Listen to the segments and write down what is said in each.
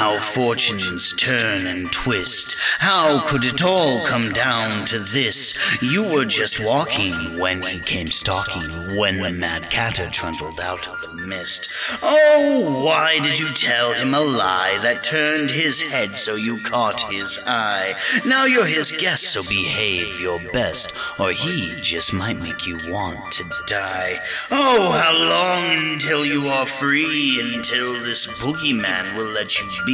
how fortunes turn and twist. How could it all come down to this? You were just walking when he came stalking, when the mad catter trundled out of the mist. Oh, why did you tell him a lie that turned his head so you caught his eye? Now you're his guest, so behave your best, or he just might make you want to die. Oh, how long until you are free? Until this boogeyman will let you be.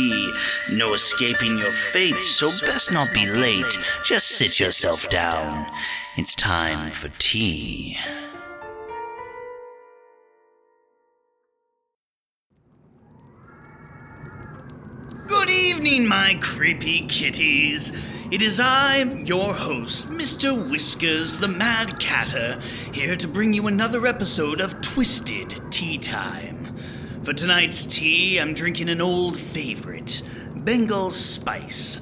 No escaping your fate, so best not be late. Just sit yourself down. It's time for tea. Good evening, my creepy kitties. It is I, your host, Mr. Whiskers the Mad Catter, here to bring you another episode of Twisted Tea Time. For tonight's tea, I'm drinking an old favorite, Bengal Spice.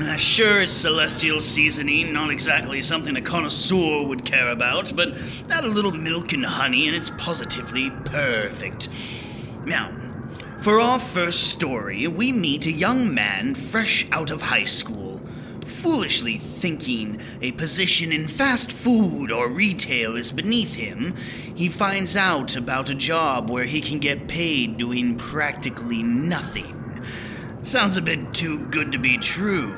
Uh, sure, it's celestial seasoning, not exactly something a connoisseur would care about, but add a little milk and honey and it's positively perfect. Now, for our first story, we meet a young man fresh out of high school, foolishly thinking a position in fast food or retail is beneath him. He finds out about a job where he can get paid doing practically nothing. Sounds a bit too good to be true,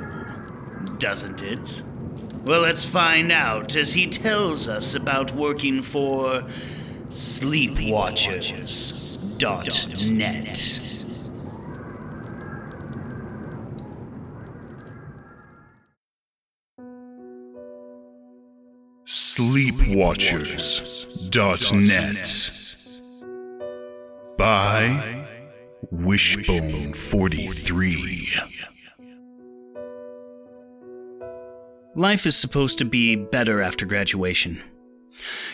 doesn't it? Well, let's find out as he tells us about working for Sleepwatchers.net. Sleepwatchers.net by Wishbone43. Life is supposed to be better after graduation.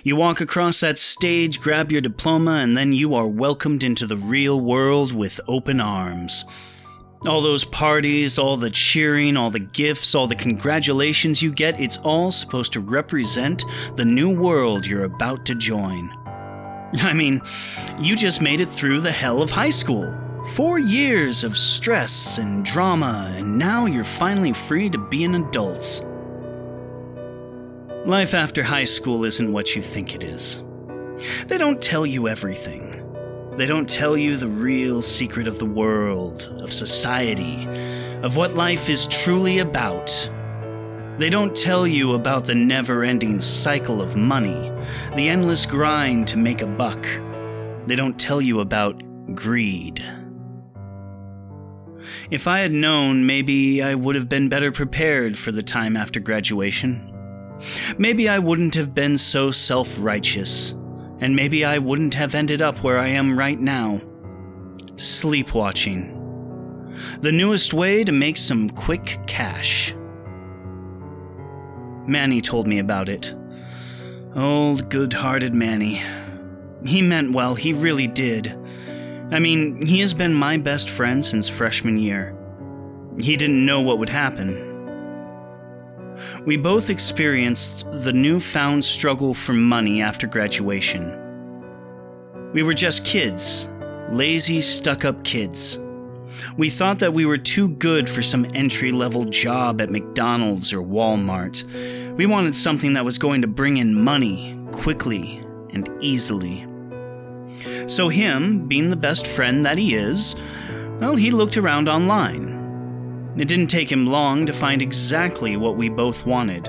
You walk across that stage, grab your diploma, and then you are welcomed into the real world with open arms. All those parties, all the cheering, all the gifts, all the congratulations you get, it's all supposed to represent the new world you're about to join. I mean, you just made it through the hell of high school. Four years of stress and drama, and now you're finally free to be an adult. Life after high school isn't what you think it is. They don't tell you everything. They don't tell you the real secret of the world, of society, of what life is truly about. They don't tell you about the never ending cycle of money, the endless grind to make a buck. They don't tell you about greed. If I had known, maybe I would have been better prepared for the time after graduation. Maybe I wouldn't have been so self righteous, and maybe I wouldn't have ended up where I am right now. Sleepwatching. The newest way to make some quick cash. Manny told me about it. Old, good hearted Manny. He meant well, he really did. I mean, he has been my best friend since freshman year. He didn't know what would happen. We both experienced the newfound struggle for money after graduation. We were just kids, lazy, stuck up kids. We thought that we were too good for some entry level job at McDonald's or Walmart. We wanted something that was going to bring in money quickly and easily. So, him, being the best friend that he is, well, he looked around online. It didn't take him long to find exactly what we both wanted.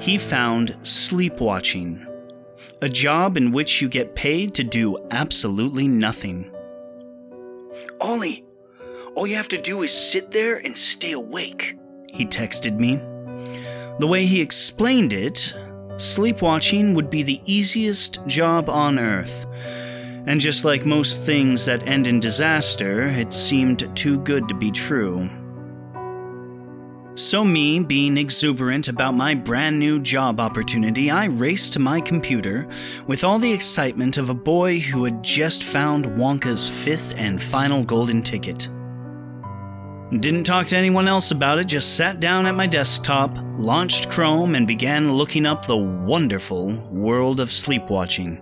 He found sleepwatching, a job in which you get paid to do absolutely nothing. Ollie, all you have to do is sit there and stay awake, he texted me. The way he explained it, sleepwatching would be the easiest job on earth. And just like most things that end in disaster, it seemed too good to be true. So, me being exuberant about my brand new job opportunity, I raced to my computer with all the excitement of a boy who had just found Wonka's fifth and final golden ticket. Didn't talk to anyone else about it, just sat down at my desktop, launched Chrome, and began looking up the wonderful world of sleepwatching.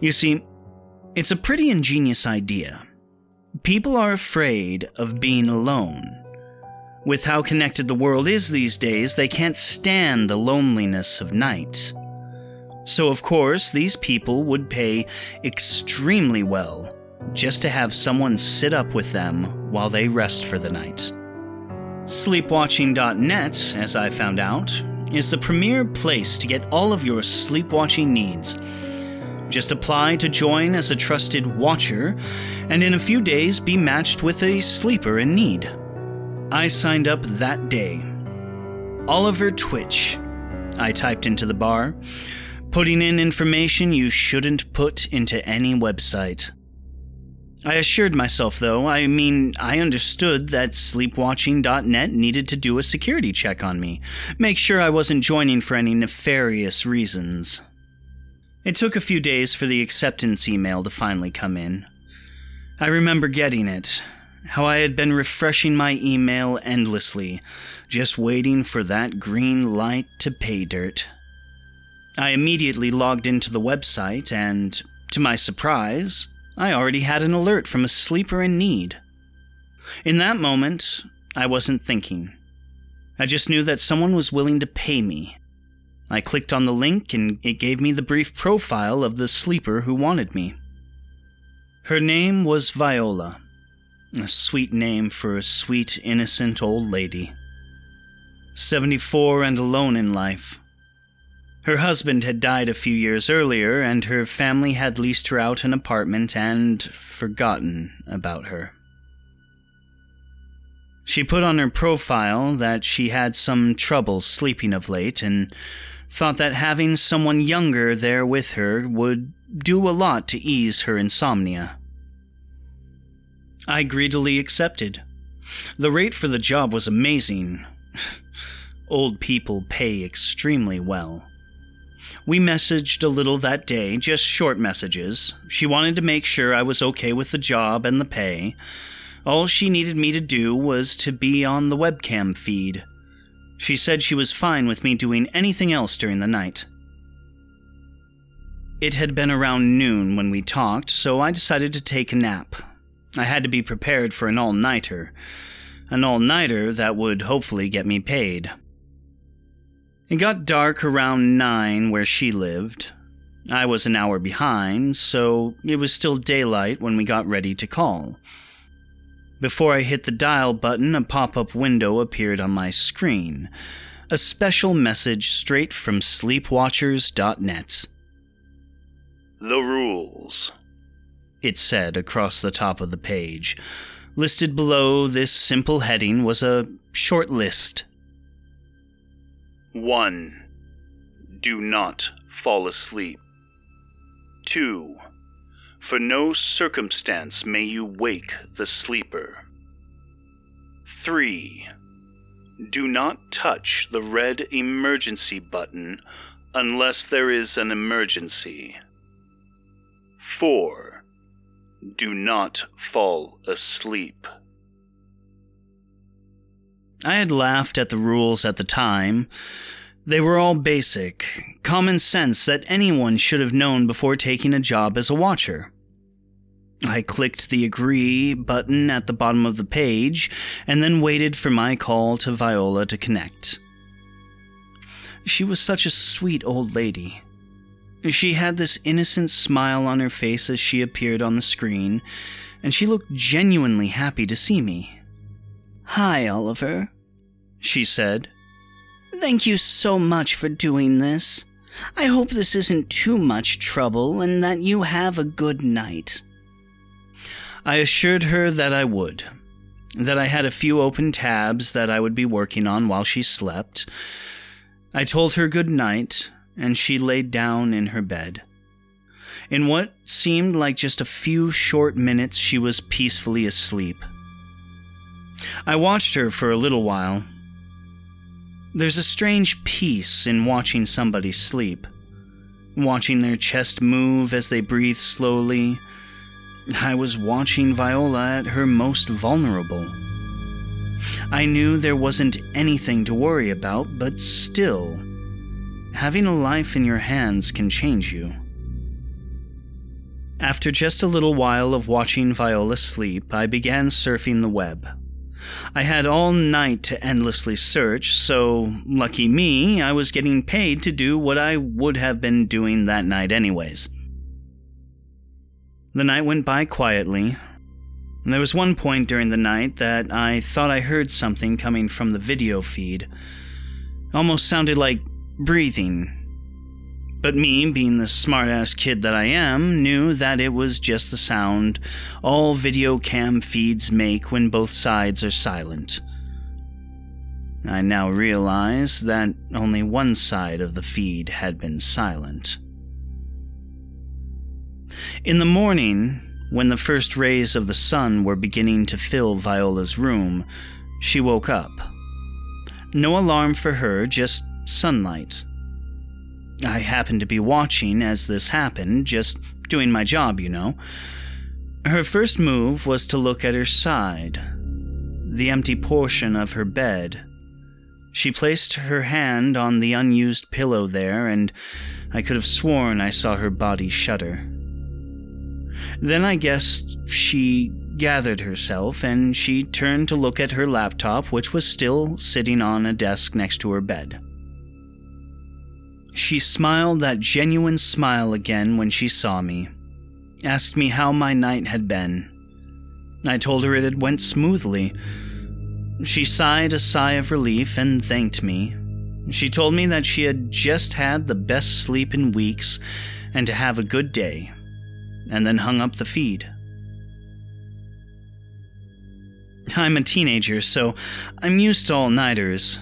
You see, it's a pretty ingenious idea. People are afraid of being alone. With how connected the world is these days, they can't stand the loneliness of night. So, of course, these people would pay extremely well just to have someone sit up with them while they rest for the night. Sleepwatching.net, as I found out, is the premier place to get all of your sleepwatching needs. Just apply to join as a trusted watcher, and in a few days be matched with a sleeper in need. I signed up that day. Oliver Twitch. I typed into the bar, putting in information you shouldn't put into any website. I assured myself, though, I mean, I understood that sleepwatching.net needed to do a security check on me, make sure I wasn't joining for any nefarious reasons. It took a few days for the acceptance email to finally come in. I remember getting it, how I had been refreshing my email endlessly, just waiting for that green light to pay dirt. I immediately logged into the website and, to my surprise, I already had an alert from a sleeper in need. In that moment, I wasn't thinking. I just knew that someone was willing to pay me. I clicked on the link and it gave me the brief profile of the sleeper who wanted me. Her name was Viola, a sweet name for a sweet, innocent old lady. 74 and alone in life. Her husband had died a few years earlier, and her family had leased her out an apartment and forgotten about her. She put on her profile that she had some trouble sleeping of late and thought that having someone younger there with her would do a lot to ease her insomnia. I greedily accepted. The rate for the job was amazing. Old people pay extremely well. We messaged a little that day, just short messages. She wanted to make sure I was okay with the job and the pay. All she needed me to do was to be on the webcam feed. She said she was fine with me doing anything else during the night. It had been around noon when we talked, so I decided to take a nap. I had to be prepared for an all nighter. An all nighter that would hopefully get me paid. It got dark around 9 where she lived. I was an hour behind, so it was still daylight when we got ready to call. Before I hit the dial button, a pop up window appeared on my screen. A special message straight from sleepwatchers.net. The rules, it said across the top of the page. Listed below this simple heading was a short list 1. Do not fall asleep. 2. For no circumstance may you wake the sleeper. 3. Do not touch the red emergency button unless there is an emergency. 4. Do not fall asleep. I had laughed at the rules at the time. They were all basic, common sense that anyone should have known before taking a job as a watcher. I clicked the agree button at the bottom of the page and then waited for my call to Viola to connect. She was such a sweet old lady. She had this innocent smile on her face as she appeared on the screen, and she looked genuinely happy to see me. Hi, Oliver she said. Thank you so much for doing this. I hope this isn't too much trouble and that you have a good night. I assured her that I would, that I had a few open tabs that I would be working on while she slept. I told her good night, and she laid down in her bed. In what seemed like just a few short minutes, she was peacefully asleep. I watched her for a little while, there's a strange peace in watching somebody sleep, watching their chest move as they breathe slowly. I was watching Viola at her most vulnerable. I knew there wasn't anything to worry about, but still, having a life in your hands can change you. After just a little while of watching Viola sleep, I began surfing the web. I had all night to endlessly search, so, lucky me, I was getting paid to do what I would have been doing that night anyways. The night went by quietly. There was one point during the night that I thought I heard something coming from the video feed. Almost sounded like breathing. But me, being the smartass kid that I am, knew that it was just the sound all video cam feeds make when both sides are silent. I now realize that only one side of the feed had been silent. In the morning, when the first rays of the sun were beginning to fill Viola's room, she woke up. No alarm for her, just sunlight. I happened to be watching as this happened, just doing my job, you know. Her first move was to look at her side, the empty portion of her bed. She placed her hand on the unused pillow there, and I could have sworn I saw her body shudder. Then I guessed she gathered herself and she turned to look at her laptop, which was still sitting on a desk next to her bed. She smiled that genuine smile again when she saw me, asked me how my night had been. I told her it had went smoothly. She sighed a sigh of relief and thanked me. She told me that she had just had the best sleep in weeks and to have a good day and then hung up the feed. I'm a teenager, so I'm used to all nighters,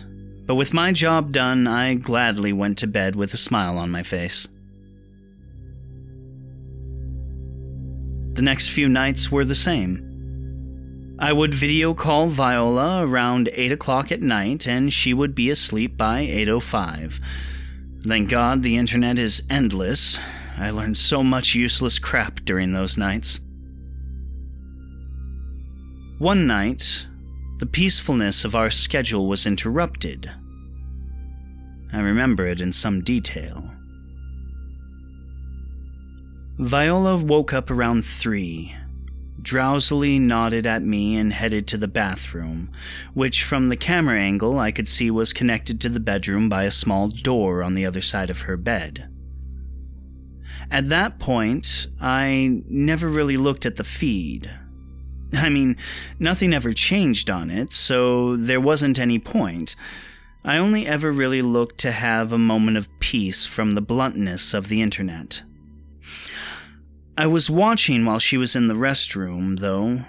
but with my job done, I gladly went to bed with a smile on my face. The next few nights were the same. I would video call Viola around 8 o'clock at night, and she would be asleep by 8.05. Thank God the internet is endless, I learned so much useless crap during those nights. One night, the peacefulness of our schedule was interrupted. I remember it in some detail. Viola woke up around three, drowsily nodded at me, and headed to the bathroom, which from the camera angle I could see was connected to the bedroom by a small door on the other side of her bed. At that point, I never really looked at the feed. I mean, nothing ever changed on it, so there wasn't any point. I only ever really looked to have a moment of peace from the bluntness of the internet. I was watching while she was in the restroom, though.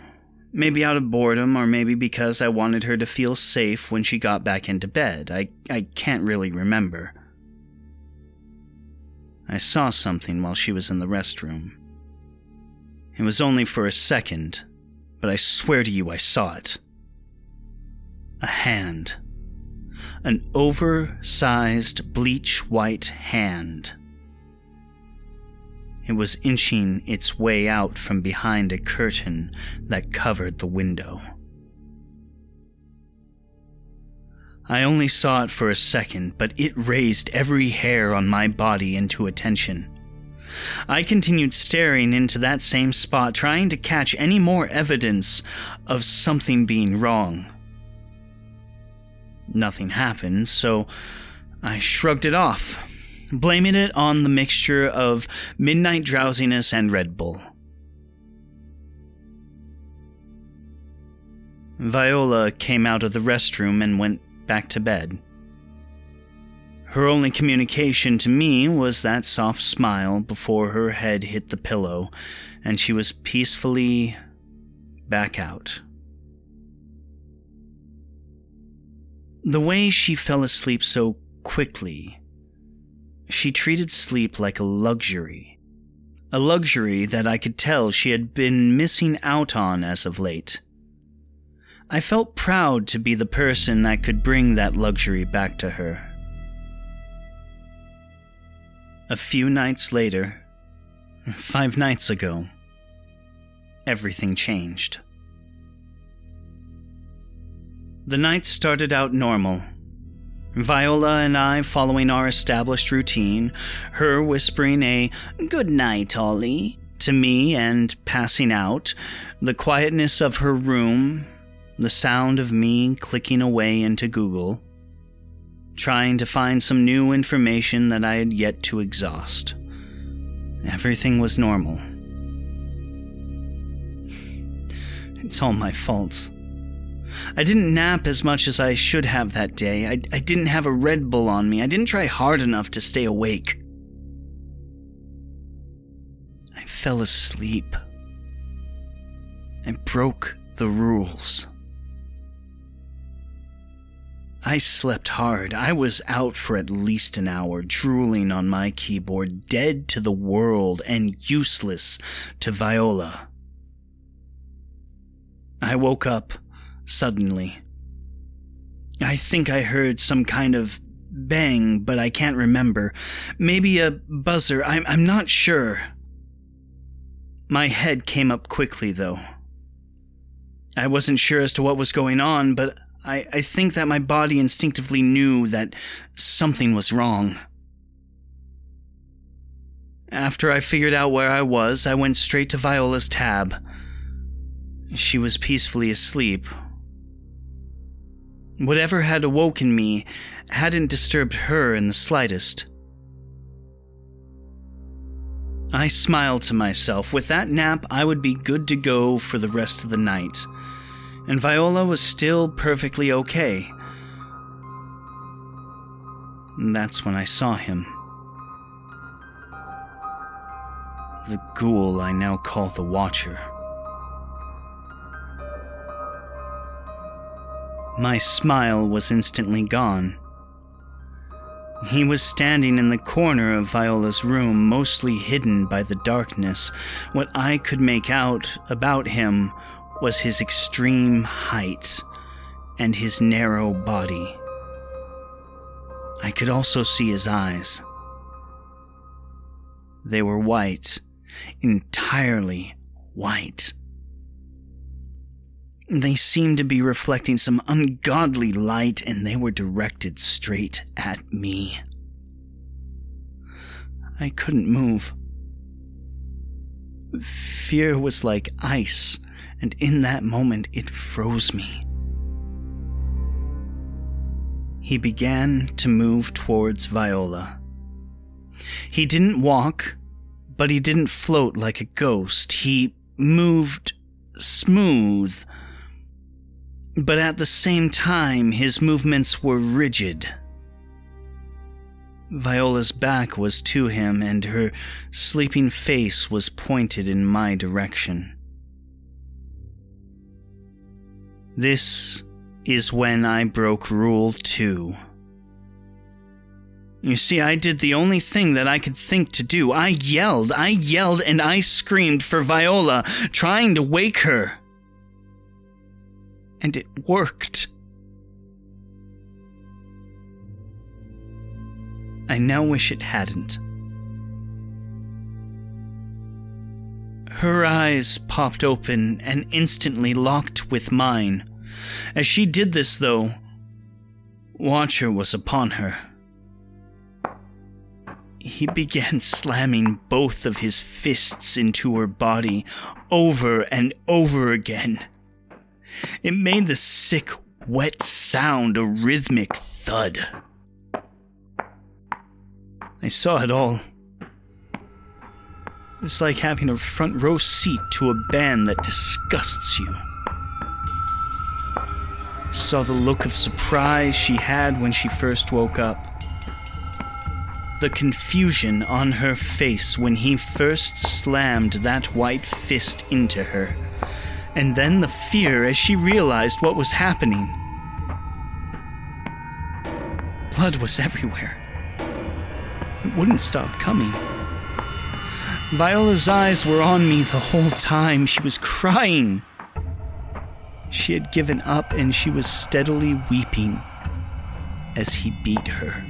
Maybe out of boredom, or maybe because I wanted her to feel safe when she got back into bed. I, I can't really remember. I saw something while she was in the restroom. It was only for a second, but I swear to you I saw it. A hand. An oversized bleach white hand. It was inching its way out from behind a curtain that covered the window. I only saw it for a second, but it raised every hair on my body into attention. I continued staring into that same spot, trying to catch any more evidence of something being wrong. Nothing happened, so I shrugged it off, blaming it on the mixture of midnight drowsiness and Red Bull. Viola came out of the restroom and went back to bed. Her only communication to me was that soft smile before her head hit the pillow, and she was peacefully back out. The way she fell asleep so quickly, she treated sleep like a luxury. A luxury that I could tell she had been missing out on as of late. I felt proud to be the person that could bring that luxury back to her. A few nights later, five nights ago, everything changed. The night started out normal. Viola and I following our established routine, her whispering a good night, Ollie, To me and passing out, the quietness of her room, the sound of me clicking away into Google, trying to find some new information that I had yet to exhaust. Everything was normal. It's all my fault. I didn't nap as much as I should have that day. I, I didn't have a Red Bull on me. I didn't try hard enough to stay awake. I fell asleep. I broke the rules. I slept hard. I was out for at least an hour, drooling on my keyboard, dead to the world and useless to Viola. I woke up suddenly. I think I heard some kind of bang, but I can't remember. Maybe a buzzer, I'm, I'm not sure. My head came up quickly, though. I wasn't sure as to what was going on, but I, I think that my body instinctively knew that something was wrong. After I figured out where I was, I went straight to Viola's tab. She was peacefully asleep. Whatever had awoken me hadn't disturbed her in the slightest. I smiled to myself. With that nap, I would be good to go for the rest of the night. And Viola was still perfectly okay. And that's when I saw him. The ghoul I now call the Watcher. My smile was instantly gone. He was standing in the corner of Viola's room, mostly hidden by the darkness. What I could make out about him was his extreme height and his narrow body. I could also see his eyes. They were white, entirely white. They seemed to be reflecting some ungodly light, and they were directed straight at me. I couldn't move. Fear was like ice, and in that moment it froze me. He began to move towards Viola. He didn't walk, but he didn't float like a ghost. He moved smooth but at the same time, his movements were rigid. Viola's back was to him, and her sleeping face was pointed in my direction. This is when I broke Rule 2. You see, I did the only thing that I could think to do. I yelled, I yelled, and I screamed for Viola, trying to wake her and it worked. I now wish it hadn't. Her eyes popped open and instantly locked with mine. As she did this, though, Watcher was upon her. He began slamming both of his fists into her body over and over again. It made the sick, wet sound a rhythmic thud. I saw it all. It was like having a front row seat to a band that disgusts you. I saw the look of surprise she had when she first woke up. The confusion on her face when he first slammed that white fist into her and then the fear as she realized what was happening. Blood was everywhere. It wouldn't stop coming. Viola's eyes were on me the whole time. She was crying. She had given up and she was steadily weeping as he beat her.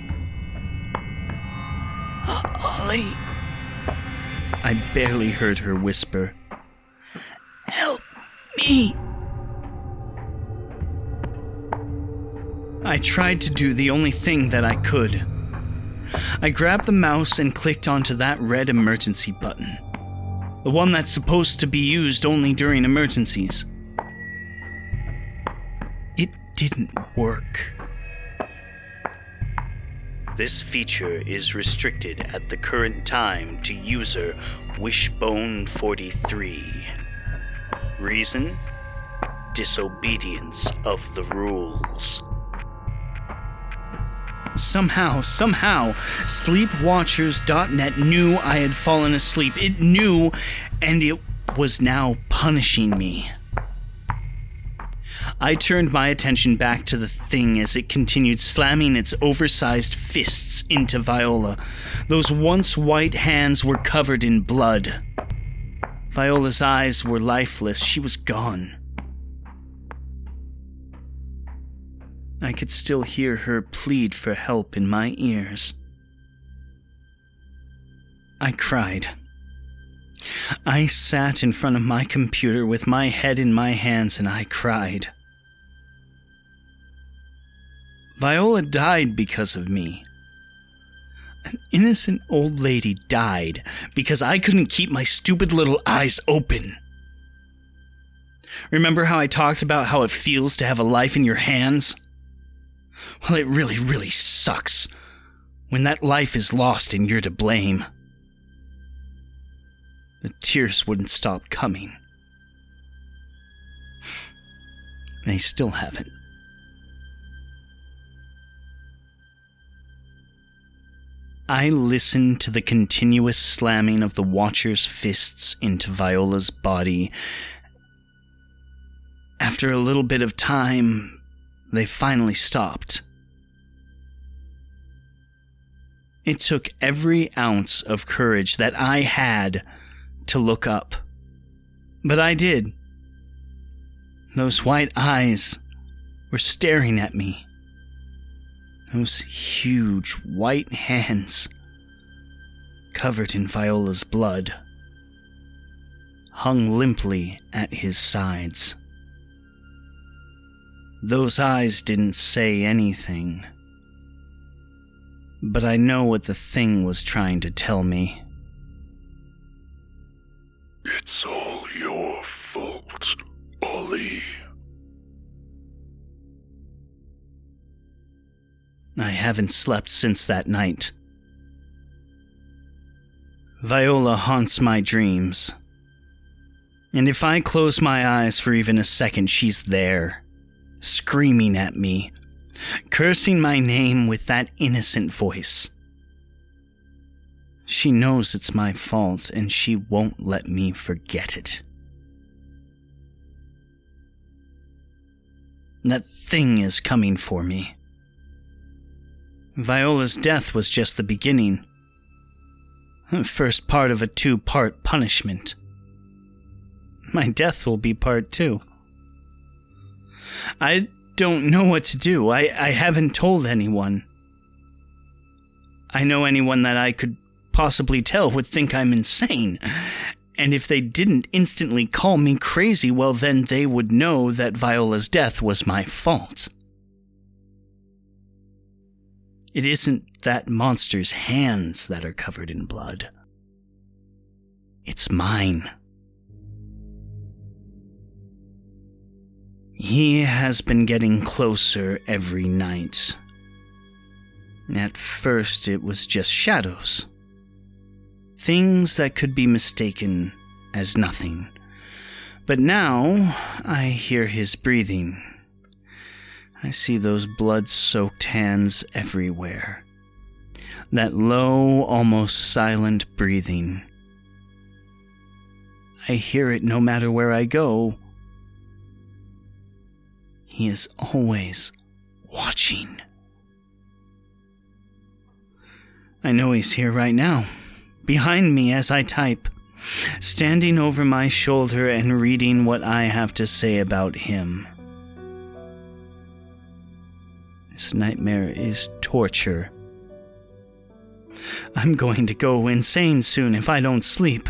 Ollie. I barely heard her whisper. Help me! I tried to do the only thing that I could. I grabbed the mouse and clicked onto that red emergency button. The one that's supposed to be used only during emergencies. It didn't work. This feature is restricted at the current time to user Wishbone43. Reason? Disobedience of the rules. Somehow, somehow, Sleepwatchers.net knew I had fallen asleep. It knew, and it was now punishing me. I turned my attention back to the thing as it continued slamming its oversized fists into Viola. Those once white hands were covered in blood. Viola's eyes were lifeless. She was gone. I could still hear her plead for help in my ears. I cried. I sat in front of my computer with my head in my hands and I cried. Viola died because of me. An innocent old lady died because I couldn't keep my stupid little eyes open. Remember how I talked about how it feels to have a life in your hands? Well, it really, really sucks when that life is lost and you're to blame. The tears wouldn't stop coming. They still haven't. I listened to the continuous slamming of the Watcher's fists into Viola's body. After a little bit of time, they finally stopped. It took every ounce of courage that I had to look up. But I did. Those white eyes were staring at me. Those huge white hands, covered in Viola's blood, hung limply at his sides. Those eyes didn't say anything. But I know what the thing was trying to tell me. It's all your fault, Ollie. I haven't slept since that night. Viola haunts my dreams. And if I close my eyes for even a second, she's there, screaming at me, cursing my name with that innocent voice. She knows it's my fault and she won't let me forget it. That thing is coming for me. Viola's death was just the beginning. First part of a two part punishment. My death will be part two. I don't know what to do. I, I haven't told anyone. I know anyone that I could possibly tell would think I'm insane. And if they didn't instantly call me crazy, well, then they would know that Viola's death was my fault. It isn't that monster's hands that are covered in blood. It's mine. He has been getting closer every night. At first, it was just shadows. Things that could be mistaken as nothing. But now, I hear his breathing. I see those blood soaked hands everywhere. That low, almost silent breathing. I hear it no matter where I go he is always watching. I know he's here right now, behind me as I type, standing over my shoulder and reading what I have to say about him. This nightmare is torture. I'm going to go insane soon if I don't sleep.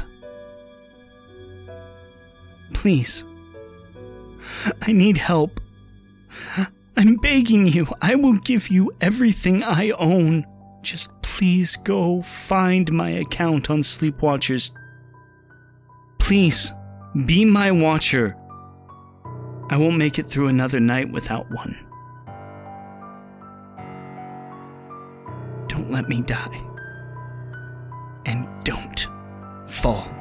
Please. I need help. I'm begging you, I will give you everything I own. Just please go find my account on Sleepwatchers. Please, be my watcher. I won't make it through another night without one. Don't let me die. And don't fall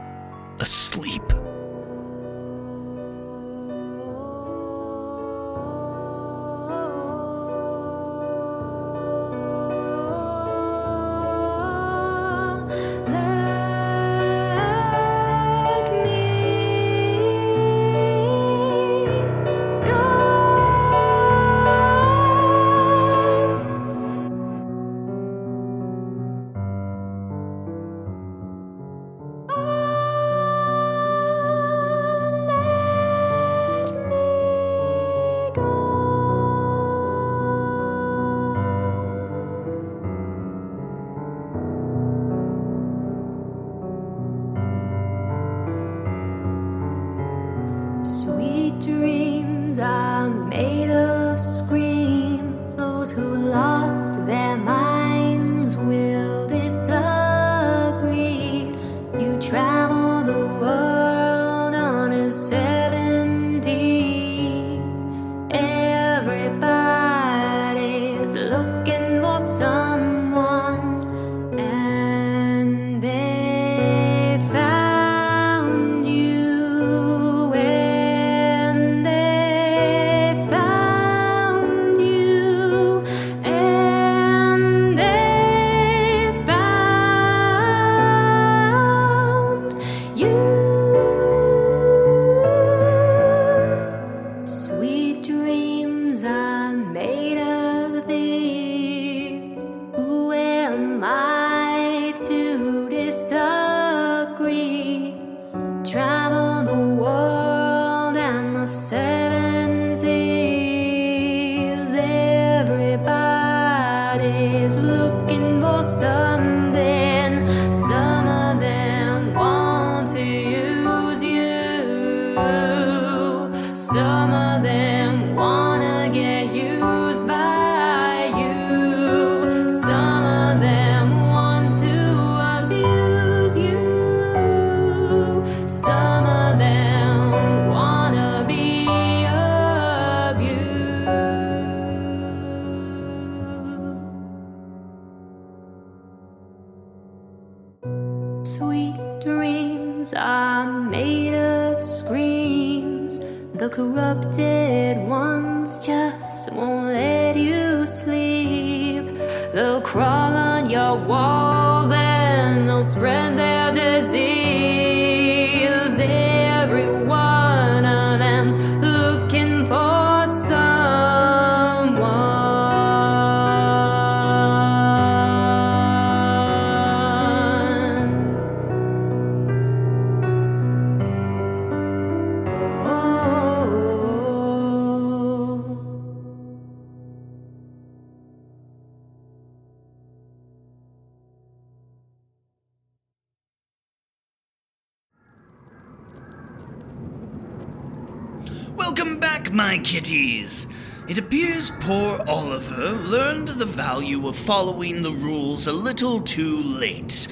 poor Oliver learned the value of following the rules a little too late.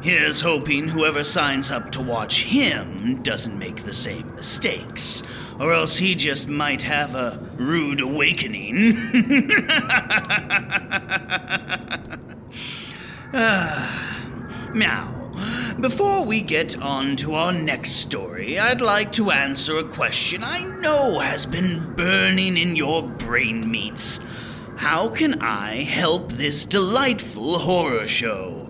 Here's hoping whoever signs up to watch him doesn't make the same mistakes, or else he just might have a rude awakening. Ah, now, before we get on to our next story, I'd like to answer a question I know has been burning in your brain meats. How can I help this delightful horror show?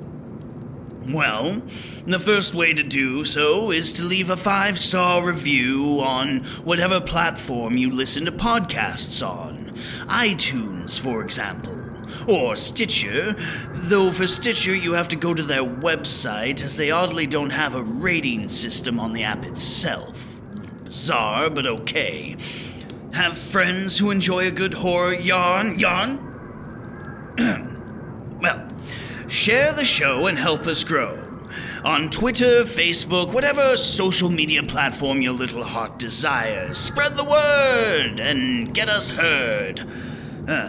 Well, the first way to do so is to leave a five star review on whatever platform you listen to podcasts on. iTunes, for example, or Stitcher, though for Stitcher you have to go to their website as they oddly don't have a rating system on the app itself. Bizarre, but okay. Have friends who enjoy a good horror yarn? Yarn? well, share the show and help us grow. On Twitter, Facebook, whatever social media platform your little heart desires, spread the word and get us heard. Uh,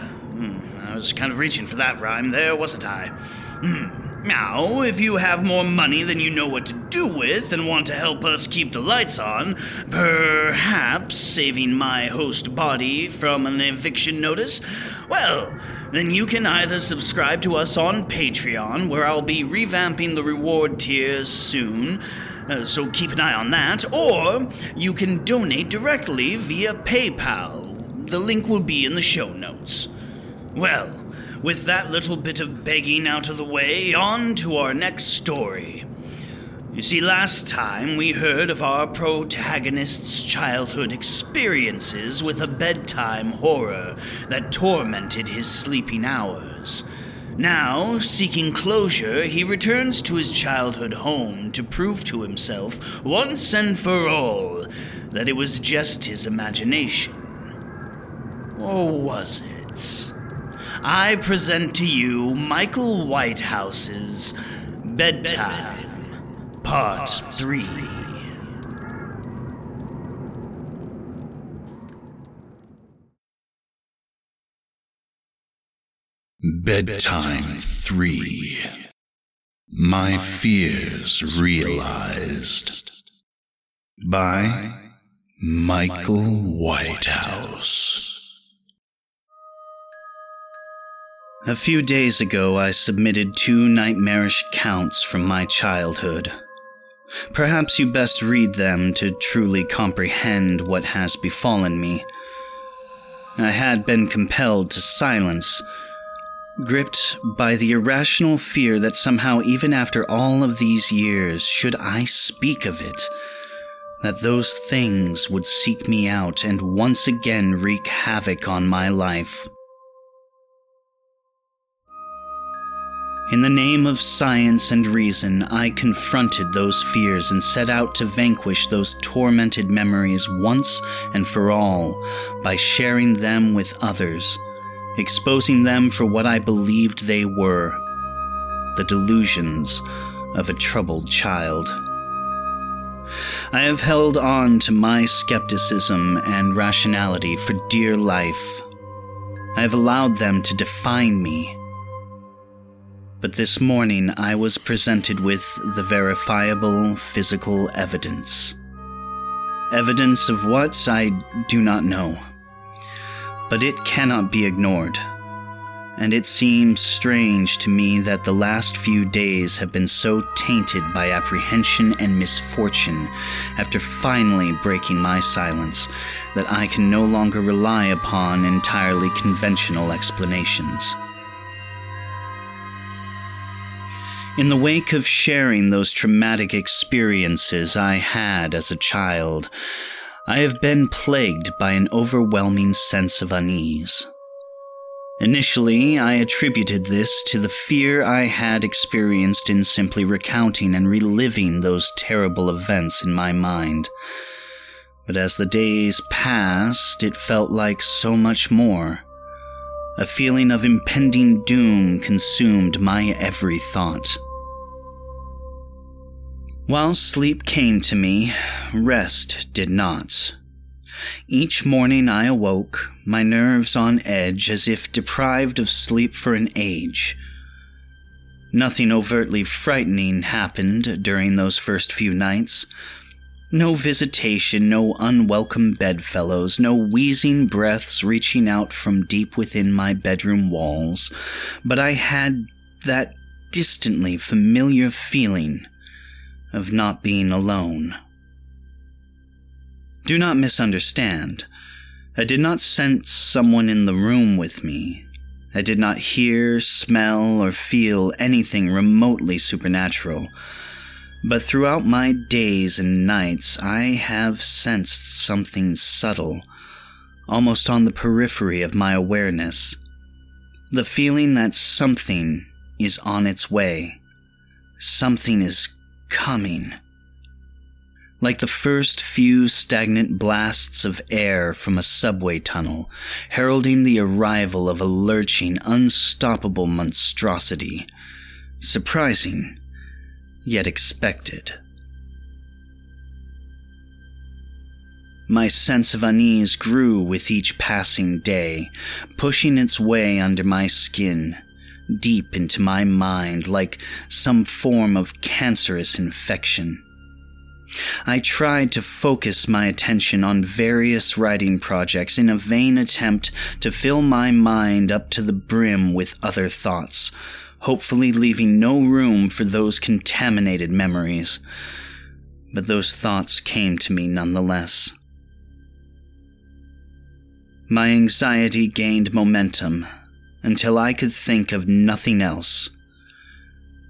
I was kind of reaching for that rhyme there, wasn't I? Hmm. Now, if you have more money than you know what to do with and want to help us keep the lights on, perhaps saving my host body from an eviction notice, well, then you can either subscribe to us on Patreon, where I'll be revamping the reward tiers soon. uh, so keep an eye on that, or you can donate directly via PayPal. The link will be in the show notes. Well, with that little bit of begging out of the way, on to our next story. You see, last time we heard of our protagonist's childhood experiences with a bedtime horror that tormented his sleeping hours. Now, seeking closure, he returns to his childhood home to prove to himself, once and for all, that it was just his imagination. Or was it? I present to you Michael Whitehouse's Bedtime, Part 3. Bedtime 3. My Fears Realized. By Michael Whitehouse. A few days ago, I submitted two nightmarish accounts from my childhood. Perhaps you best read them to truly comprehend what has befallen me. I had been compelled to silence, gripped by the irrational fear that somehow, even after all of these years, should I speak of it, that those things would seek me out and once again wreak havoc on my life. In the name of science and reason, I confronted those fears and set out to vanquish those tormented memories once and for all by sharing them with others, exposing them for what I believed they were the delusions of a troubled child. I have held on to my skepticism and rationality for dear life. I have allowed them to define me but this morning I was presented with the verifiable physical evidence. Evidence of what I do not know. But it cannot be ignored. And it seems strange to me that the last few days have been so tainted by apprehension and misfortune after finally breaking my silence that I can no longer rely upon entirely conventional explanations. In the wake of sharing those traumatic experiences I had as a child, I have been plagued by an overwhelming sense of unease. Initially, I attributed this to the fear I had experienced in simply recounting and reliving those terrible events in my mind. But as the days passed, it felt like so much more. A feeling of impending doom consumed my every thought. While sleep came to me, rest did not. Each morning I awoke, my nerves on edge as if deprived of sleep for an age. Nothing overtly frightening happened during those first few nights. No visitation, no unwelcome bedfellows, no wheezing breaths reaching out from deep within my bedroom walls, but I had that distantly familiar feeling of not being alone. Do not misunderstand. I did not sense someone in the room with me. I did not hear, smell, or feel anything remotely supernatural. But throughout my days and nights, I have sensed something subtle, almost on the periphery of my awareness. The feeling that something is on its way. Something is coming. Like the first few stagnant blasts of air from a subway tunnel, heralding the arrival of a lurching, unstoppable monstrosity. Surprising, yet expected. My sense of unease grew with each passing day, pushing its way under my skin, deep into my mind like some form of cancerous infection. I tried to focus my attention on various writing projects in a vain attempt to fill my mind up to the brim with other thoughts, hopefully leaving no room for those contaminated memories. But those thoughts came to me nonetheless. My anxiety gained momentum until I could think of nothing else.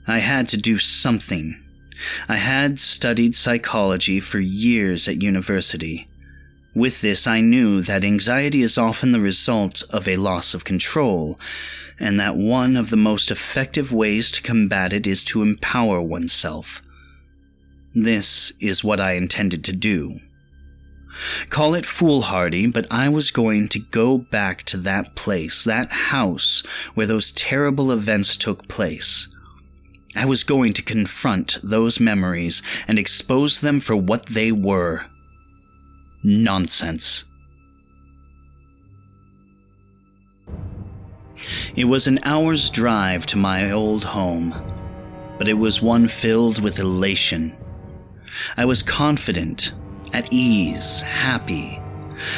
I had to do something. I had studied psychology for years at university. With this, I knew that anxiety is often the result of a loss of control, and that one of the most effective ways to combat it is to empower oneself. This is what I intended to do. Call it foolhardy, but I was going to go back to that place, that house where those terrible events took place. I was going to confront those memories and expose them for what they were. Nonsense. It was an hour's drive to my old home, but it was one filled with elation. I was confident at ease, happy.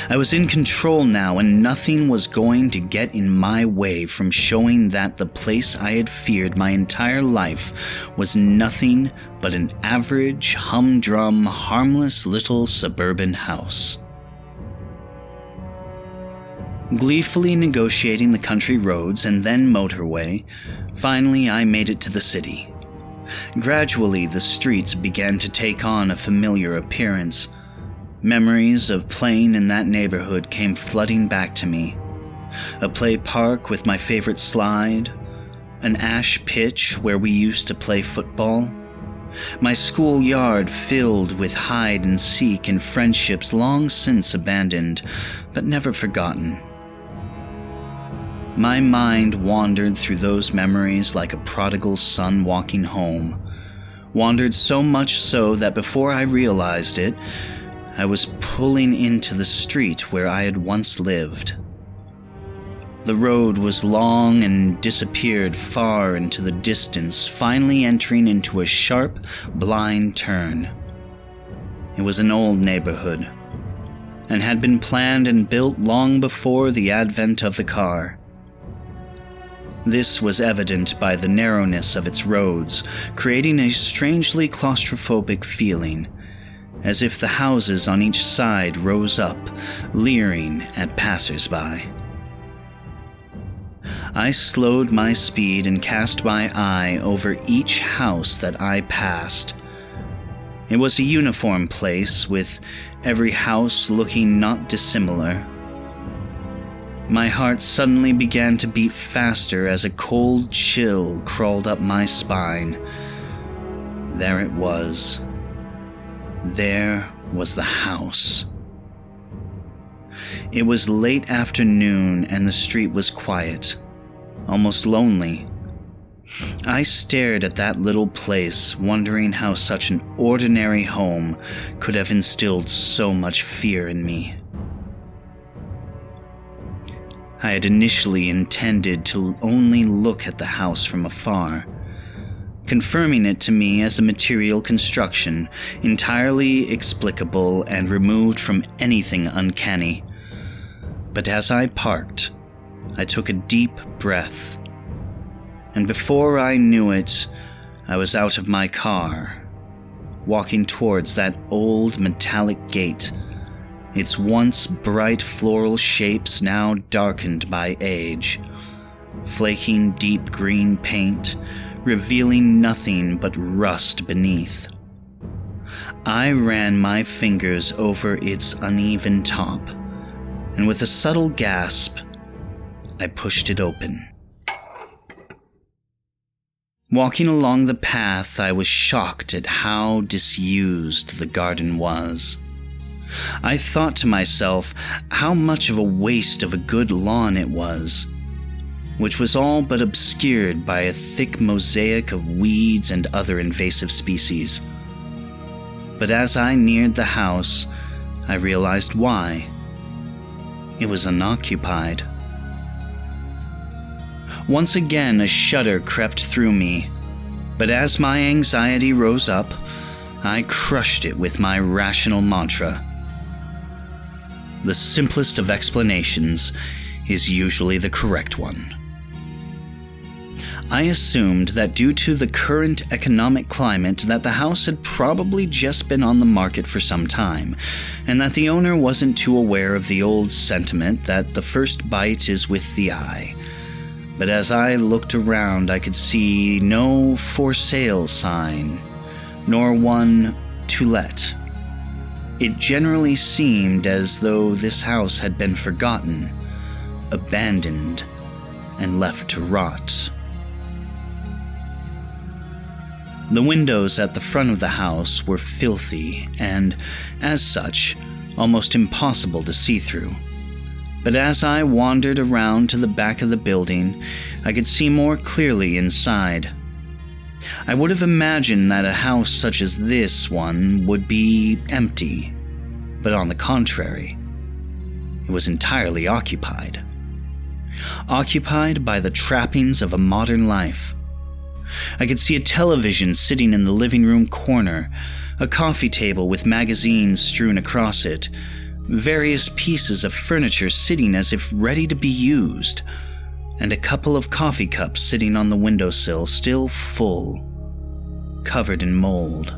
I was in control now, and nothing was going to get in my way from showing that the place I had feared my entire life was nothing but an average, humdrum, harmless little suburban house. Gleefully negotiating the country roads and then motorway, finally I made it to the city. Gradually, the streets began to take on a familiar appearance. Memories of playing in that neighborhood came flooding back to me. A play park with my favorite slide, an ash pitch where we used to play football, my schoolyard filled with hide and seek and friendships long since abandoned, but never forgotten. My mind wandered through those memories like a prodigal son walking home. Wandered so much so that before I realized it, I was pulling into the street where I had once lived. The road was long and disappeared far into the distance, finally entering into a sharp, blind turn. It was an old neighborhood, and had been planned and built long before the advent of the car. This was evident by the narrowness of its roads, creating a strangely claustrophobic feeling as if the houses on each side rose up, leering at passersby. I slowed my speed and cast my eye over each house that I passed. It was a uniform place, with every house looking not dissimilar. My heart suddenly began to beat faster as a cold chill crawled up my spine. There it was there was the house. It was late afternoon and the street was quiet, almost lonely. I stared at that little place, wondering how such an ordinary home could have instilled so much fear in me. I had initially intended to only look at the house from afar confirming it to me as a material construction, entirely explicable and removed from anything uncanny. But as I parked, I took a deep breath, and before I knew it, I was out of my car, walking towards that old metallic gate, its once bright floral shapes now darkened by age, flaking deep green paint revealing nothing but rust beneath. I ran my fingers over its uneven top, and with a subtle gasp, I pushed it open. Walking along the path, I was shocked at how disused the garden was. I thought to myself how much of a waste of a good lawn it was which was all but obscured by a thick mosaic of weeds and other invasive species. But as I neared the house, I realized why. It was unoccupied. Once again, a shudder crept through me, but as my anxiety rose up, I crushed it with my rational mantra. The simplest of explanations is usually the correct one. I assumed that due to the current economic climate that the house had probably just been on the market for some time, and that the owner wasn't too aware of the old sentiment that the first bite is with the eye. But as I looked around, I could see no for sale sign, nor one to let. It generally seemed as though this house had been forgotten, abandoned, and left to rot. The windows at the front of the house were filthy and, as such, almost impossible to see through. But as I wandered around to the back of the building, I could see more clearly inside. I would have imagined that a house such as this one would be empty, but on the contrary, it was entirely occupied. Occupied by the trappings of a modern life I could see a television sitting in the living room corner, a coffee table with magazines strewn across it, various pieces of furniture sitting as if ready to be used, and a couple of coffee cups sitting on the windowsill still full, covered in mold.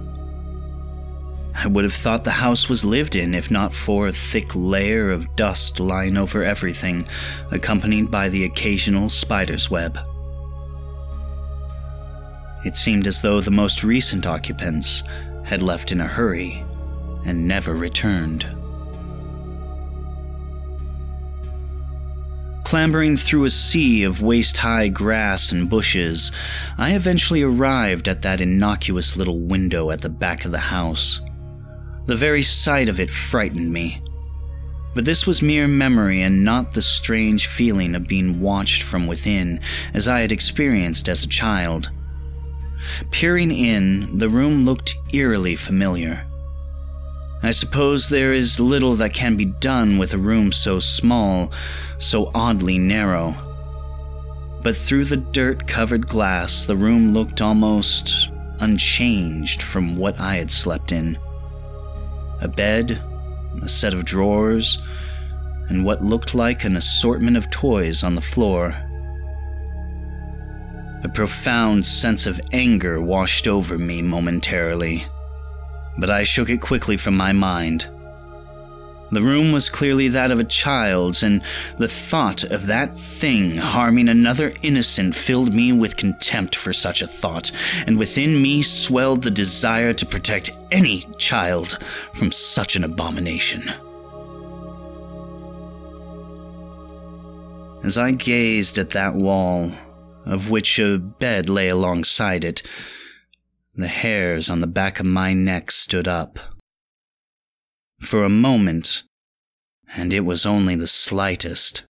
I would have thought the house was lived in if not for a thick layer of dust lying over everything, accompanied by the occasional spider's web. It seemed as though the most recent occupants had left in a hurry and never returned. Clambering through a sea of waist high grass and bushes, I eventually arrived at that innocuous little window at the back of the house. The very sight of it frightened me. But this was mere memory and not the strange feeling of being watched from within as I had experienced as a child. Peering in, the room looked eerily familiar. I suppose there is little that can be done with a room so small, so oddly narrow. But through the dirt covered glass, the room looked almost unchanged from what I had slept in. A bed, a set of drawers, and what looked like an assortment of toys on the floor. A profound sense of anger washed over me momentarily, but I shook it quickly from my mind. The room was clearly that of a child's, and the thought of that thing harming another innocent filled me with contempt for such a thought, and within me swelled the desire to protect any child from such an abomination. As I gazed at that wall, of which a bed lay alongside it. The hairs on the back of my neck stood up. For a moment, and it was only the slightest,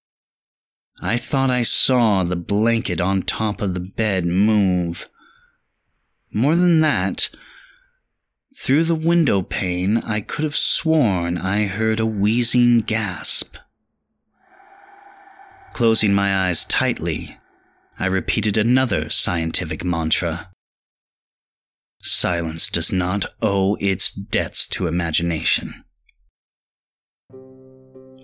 I thought I saw the blanket on top of the bed move. More than that, through the window pane, I could have sworn I heard a wheezing gasp. Closing my eyes tightly, I repeated another scientific mantra. Silence does not owe its debts to imagination.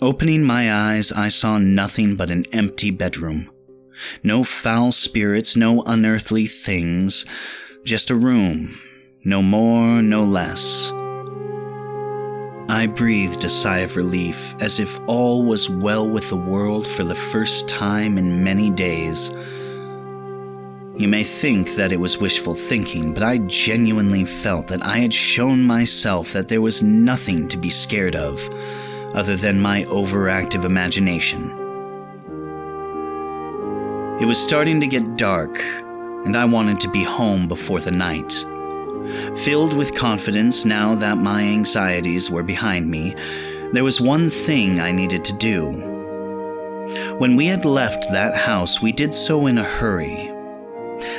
Opening my eyes, I saw nothing but an empty bedroom. No foul spirits, no unearthly things, just a room, no more, no less. I breathed a sigh of relief, as if all was well with the world for the first time in many days. You may think that it was wishful thinking, but I genuinely felt that I had shown myself that there was nothing to be scared of other than my overactive imagination. It was starting to get dark, and I wanted to be home before the night. Filled with confidence now that my anxieties were behind me, there was one thing I needed to do. When we had left that house, we did so in a hurry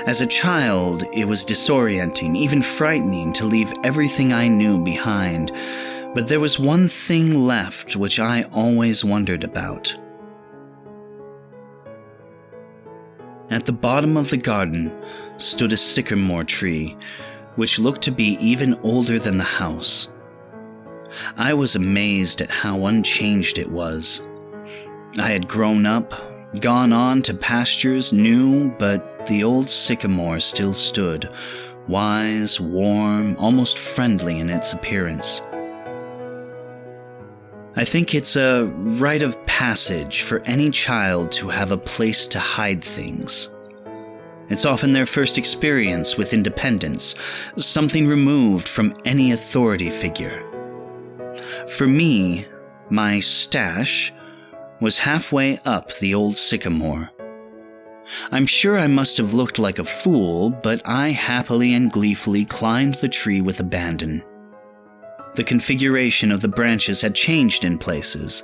as a child, it was disorienting, even frightening to leave everything I knew behind. But there was one thing left which I always wondered about. At the bottom of the garden stood a sycamore tree, which looked to be even older than the house. I was amazed at how unchanged it was. I had grown up, gone on to pastures new, but the old sycamore still stood, wise, warm, almost friendly in its appearance. I think it's a rite of passage for any child to have a place to hide things. It's often their first experience with independence, something removed from any authority figure. For me, my stash was halfway up the old sycamore. I'm sure I must have looked like a fool, but I happily and gleefully climbed the tree with abandon. The configuration of the branches had changed in places,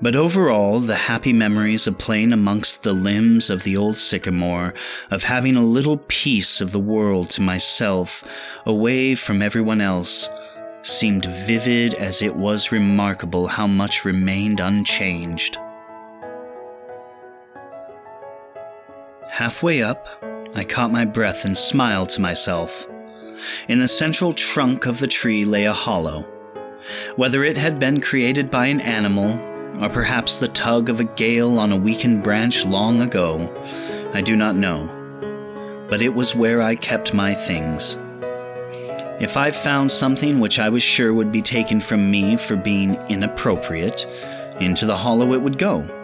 but overall, the happy memories of playing amongst the limbs of the old sycamore, of having a little piece of the world to myself, away from everyone else, seemed vivid as it was remarkable how much remained unchanged. Halfway up, I caught my breath and smiled to myself. In the central trunk of the tree lay a hollow. Whether it had been created by an animal, or perhaps the tug of a gale on a weakened branch long ago, I do not know. But it was where I kept my things. If I found something which I was sure would be taken from me for being inappropriate, into the hollow it would go.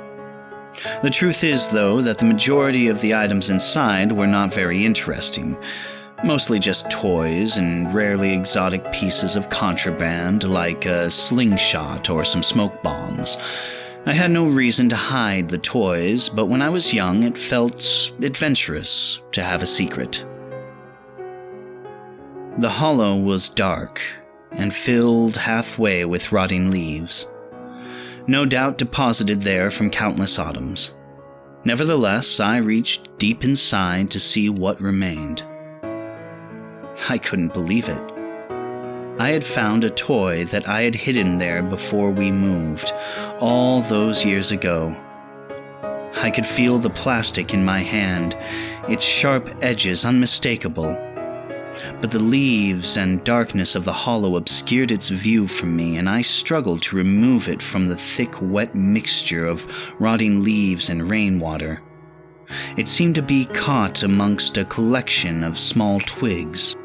The truth is, though, that the majority of the items inside were not very interesting. Mostly just toys and rarely exotic pieces of contraband like a slingshot or some smoke bombs. I had no reason to hide the toys, but when I was young, it felt adventurous to have a secret. The hollow was dark and filled halfway with rotting leaves, no doubt deposited there from countless autumns. Nevertheless, I reached deep inside to see what remained. I couldn't believe it. I had found a toy that I had hidden there before we moved, all those years ago. I could feel the plastic in my hand, its sharp edges unmistakable. But the leaves and darkness of the hollow obscured its view from me, and I struggled to remove it from the thick, wet mixture of rotting leaves and rainwater. It seemed to be caught amongst a collection of small twigs.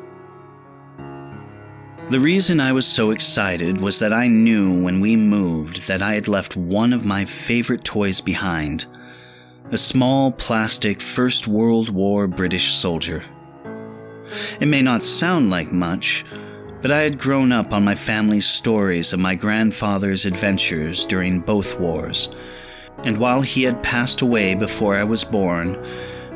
The reason I was so excited was that I knew when we moved that I had left one of my favorite toys behind a small plastic First World War British soldier. It may not sound like much, but I had grown up on my family's stories of my grandfather's adventures during both wars, and while he had passed away before I was born,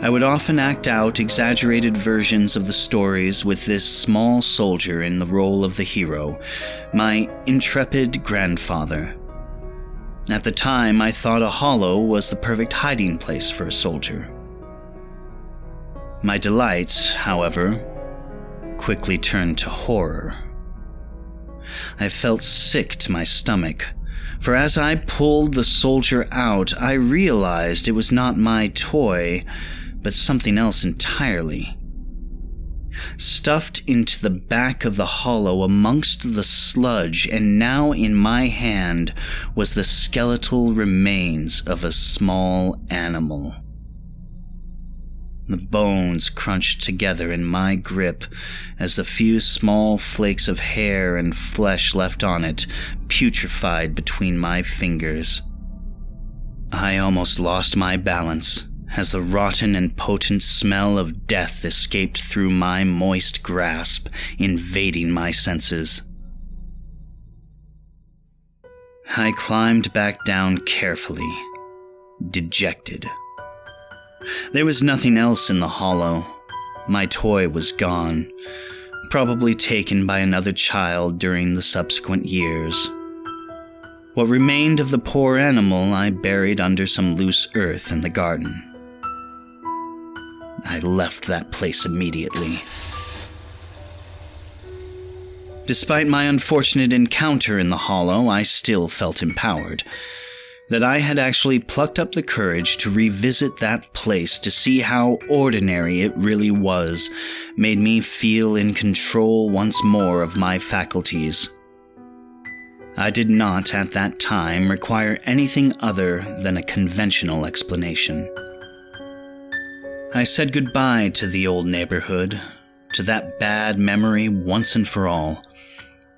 I would often act out exaggerated versions of the stories with this small soldier in the role of the hero, my intrepid grandfather. At the time, I thought a hollow was the perfect hiding place for a soldier. My delight, however, quickly turned to horror. I felt sick to my stomach, for as I pulled the soldier out, I realized it was not my toy, but something else entirely. Stuffed into the back of the hollow amongst the sludge, and now in my hand was the skeletal remains of a small animal. The bones crunched together in my grip as the few small flakes of hair and flesh left on it putrefied between my fingers. I almost lost my balance as the rotten and potent smell of death escaped through my moist grasp, invading my senses. I climbed back down carefully, dejected. There was nothing else in the hollow. My toy was gone, probably taken by another child during the subsequent years. What remained of the poor animal I buried under some loose earth in the garden. I left that place immediately. Despite my unfortunate encounter in the hollow, I still felt empowered. That I had actually plucked up the courage to revisit that place to see how ordinary it really was made me feel in control once more of my faculties. I did not, at that time, require anything other than a conventional explanation. I said goodbye to the old neighborhood, to that bad memory once and for all,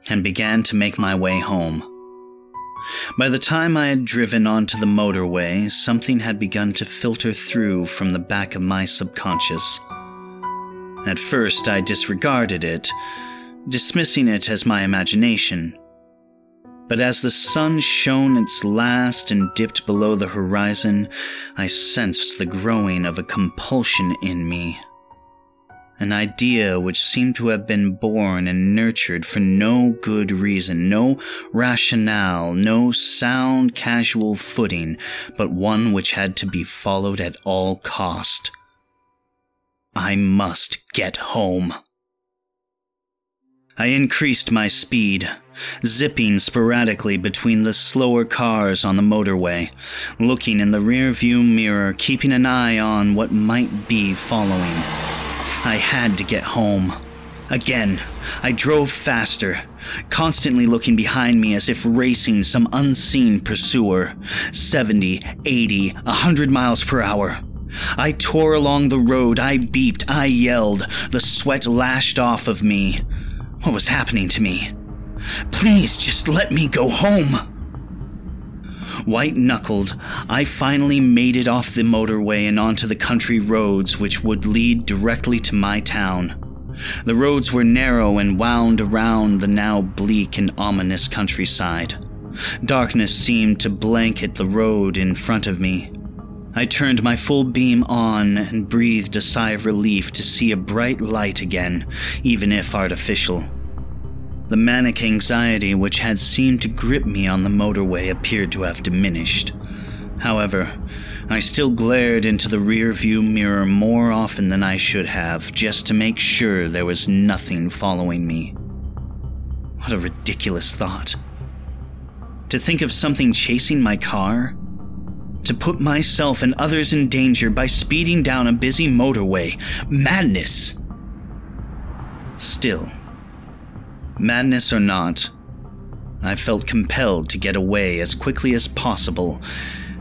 and began to make my way home. By the time I had driven onto the motorway, something had begun to filter through from the back of my subconscious. At first, I disregarded it, dismissing it as my imagination. But as the sun shone its last and dipped below the horizon, I sensed the growing of a compulsion in me an idea which seemed to have been born and nurtured for no good reason, no rationale, no sound casual footing, but one which had to be followed at all cost. I must get home. I increased my speed, zipping sporadically between the slower cars on the motorway, looking in the rear view mirror, keeping an eye on what might be following. I had to get home. Again, I drove faster, constantly looking behind me as if racing some unseen pursuer. 70, 80, 100 miles per hour. I tore along the road, I beeped, I yelled, the sweat lashed off of me. What was happening to me? Please just let me go home. White knuckled, I finally made it off the motorway and onto the country roads which would lead directly to my town. The roads were narrow and wound around the now bleak and ominous countryside. Darkness seemed to blanket the road in front of me. I turned my full beam on and breathed a sigh of relief to see a bright light again, even if artificial. The manic anxiety which had seemed to grip me on the motorway appeared to have diminished. However, I still glared into the rear view mirror more often than I should have, just to make sure there was nothing following me. What a ridiculous thought. To think of something chasing my car? To put myself and others in danger by speeding down a busy motorway? Madness! Still, Madness or not, I felt compelled to get away as quickly as possible,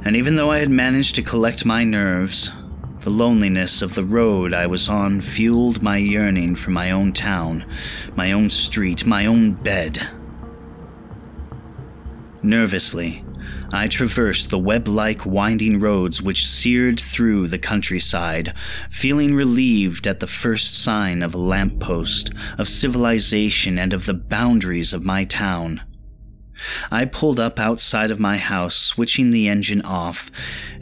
and even though I had managed to collect my nerves, the loneliness of the road I was on fueled my yearning for my own town, my own street, my own bed. Nervously, I traversed the web like winding roads which seared through the countryside, feeling relieved at the first sign of a lamppost, of civilization, and of the boundaries of my town. I pulled up outside of my house, switching the engine off,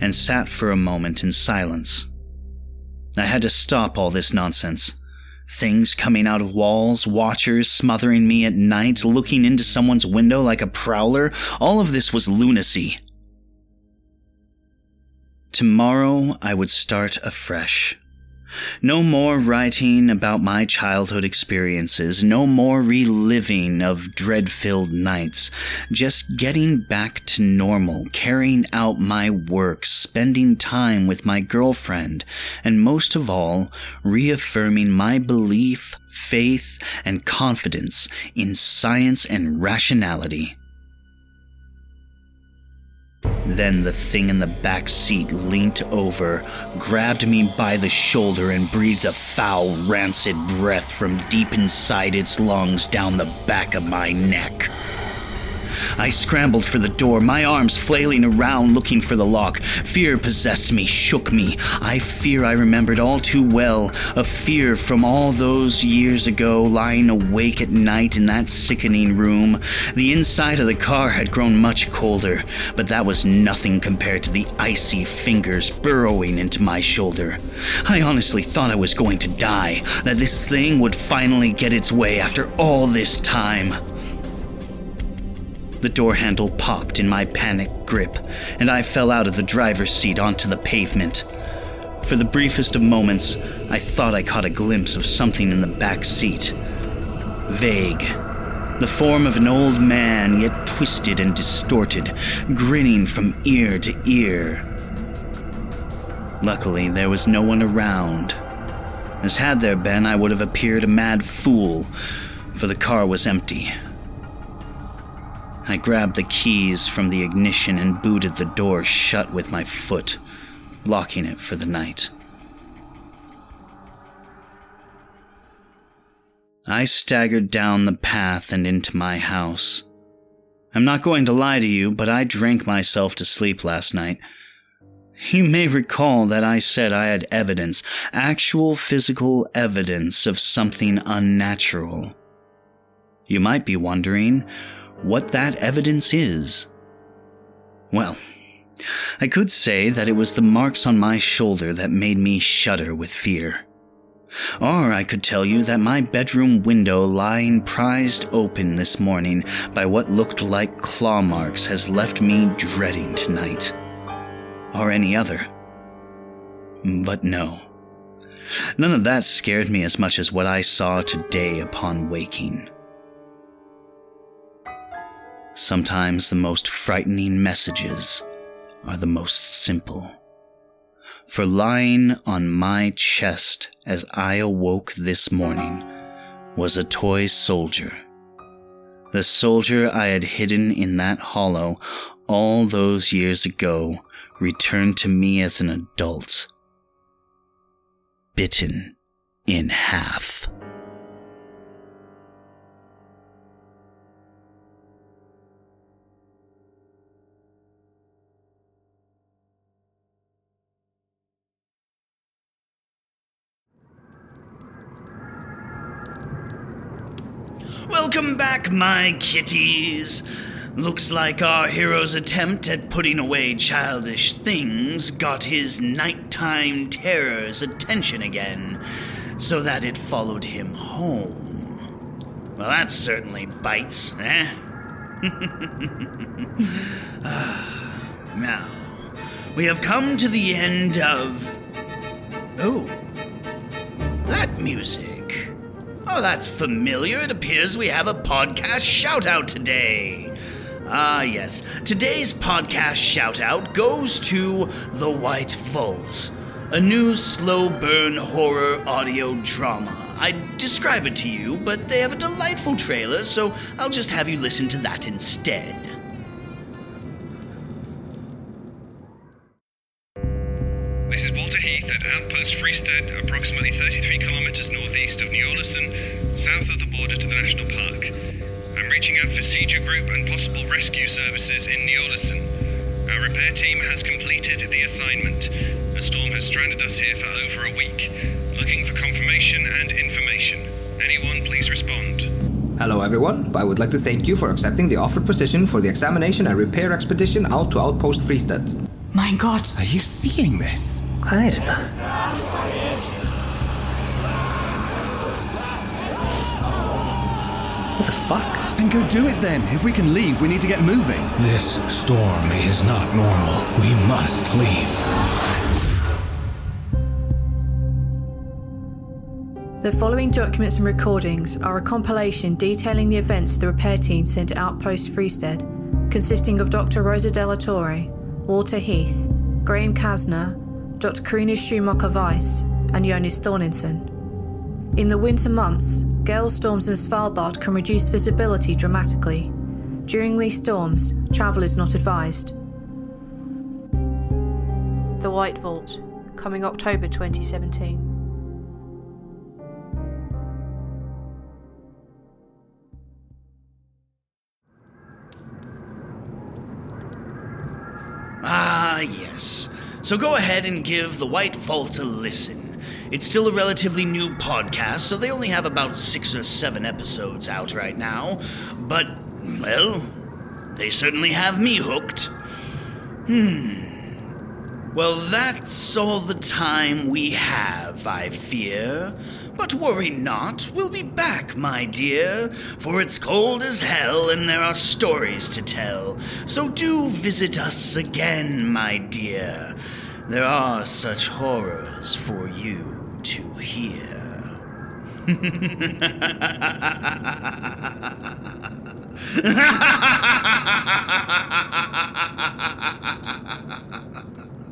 and sat for a moment in silence. I had to stop all this nonsense. Things coming out of walls, watchers smothering me at night, looking into someone's window like a prowler, all of this was lunacy. Tomorrow I would start afresh. No more writing about my childhood experiences, no more reliving of dread filled nights, just getting back to normal, carrying out my work, spending time with my girlfriend, and most of all, reaffirming my belief, faith, and confidence in science and rationality. Then the thing in the back seat leant over, grabbed me by the shoulder, and breathed a foul, rancid breath from deep inside its lungs down the back of my neck. I scrambled for the door, my arms flailing around looking for the lock. Fear possessed me, shook me. I fear I remembered all too well, a fear from all those years ago, lying awake at night in that sickening room. The inside of the car had grown much colder, but that was nothing compared to the icy fingers burrowing into my shoulder. I honestly thought I was going to die, that this thing would finally get its way after all this time. The door handle popped in my panicked grip, and I fell out of the driver's seat onto the pavement. For the briefest of moments, I thought I caught a glimpse of something in the back seat. Vague, The form of an old man, yet twisted and distorted, grinning from ear to ear. Luckily, there was no one around, as had there been, I would have appeared a mad fool, for the car was empty. I grabbed the keys from the ignition and booted the door shut with my foot, locking it for the night. I staggered down the path and into my house. I'm not going to lie to you, but I drank myself to sleep last night. You may recall that I said I had evidence, actual physical evidence of something unnatural. You might be wondering what that evidence is. Well, I could say that it was the marks on my shoulder that made me shudder with fear. Or I could tell you that my bedroom window lying prized open this morning by what looked like claw marks has left me dreading tonight. Or any other. But no. None of that scared me as much as what I saw today upon waking. Sometimes the most frightening messages are the most simple for lying on my chest as I awoke this morning was a toy soldier. The soldier I had hidden in that hollow all those years ago returned to me as an adult, bitten in half. Welcome back, my kitties. Looks like our hero's attempt at putting away childish things got his nighttime terror's attention again, so that it followed him home. Well, that certainly bites, eh? ah, now, we have come to the end of. Oh, that music. Oh, that's familiar. It appears we have a podcast shout out today. Ah, yes. Today's podcast shout out goes to The White Vault, a new slow burn horror audio drama. I'd describe it to you, but they have a delightful trailer, so I'll just have you listen to that instead. Kilometers northeast of New south of the border to the National Park. I'm reaching out for Seizure Group and possible rescue services in New Our repair team has completed the assignment. A storm has stranded us here for over a week. Looking for confirmation and information. Anyone, please respond. Hello, everyone. I would like to thank you for accepting the offered position for the examination and repair expedition out to Outpost Freestead. Mein Gott, are you seeing this? Hvað er þetta? Fuck? Then go do it then. If we can leave, we need to get moving. This storm is not normal. We must leave. The following documents and recordings are a compilation detailing the events the repair team sent to Outpost Freestead, consisting of Dr. Rosa Della Torre, Walter Heath, Graham Kasner, Dr. Karina Schumacher Weiss, and Jonas Thorninson. In the winter months, gale storms in Svalbard can reduce visibility dramatically. During these storms, travel is not advised. The White Vault, coming October 2017. Ah, yes. So go ahead and give The White Vault a listen. It's still a relatively new podcast, so they only have about six or seven episodes out right now. But, well, they certainly have me hooked. Hmm. Well, that's all the time we have, I fear. But worry not, we'll be back, my dear, for it's cold as hell and there are stories to tell. So do visit us again, my dear. There are such horrors for you to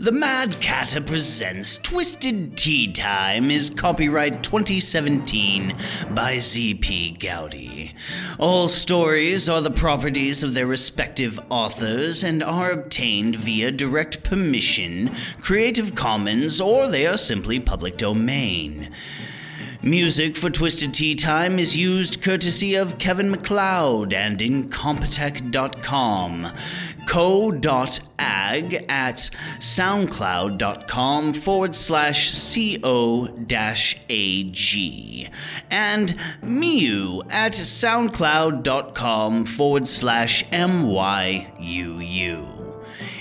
The Mad Catter presents Twisted Tea Time is copyright 2017 by ZP Gowdy. All stories are the properties of their respective authors and are obtained via direct permission, Creative Commons, or they are simply public domain. Music for Twisted Tea Time is used courtesy of Kevin MacLeod and Incompetech.com. Co.ag at soundcloud.com forward slash co dash ag. And Myuu at soundcloud.com forward slash myuu.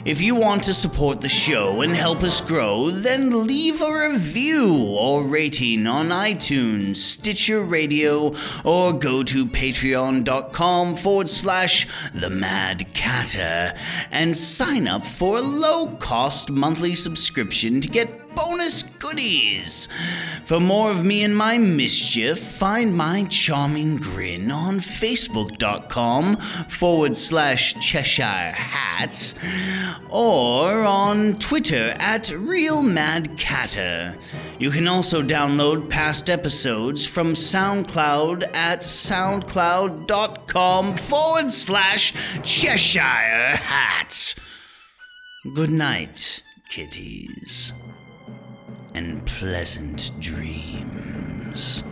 If you want to support the show and help us grow, then leave a review or rating on iTunes, Stitcher Radio, or go to patreon.com forward slash the Mad Catter and sign up for a low cost monthly subscription to get bonus goodies. For more of me and my mischief, find my charming grin on facebook.com forward slash Cheshire Hats or on Twitter at Real Mad Catter. You can also download past episodes from SoundCloud at soundcloud.com forward slash Cheshire Hats. Good night, kitties and pleasant dreams.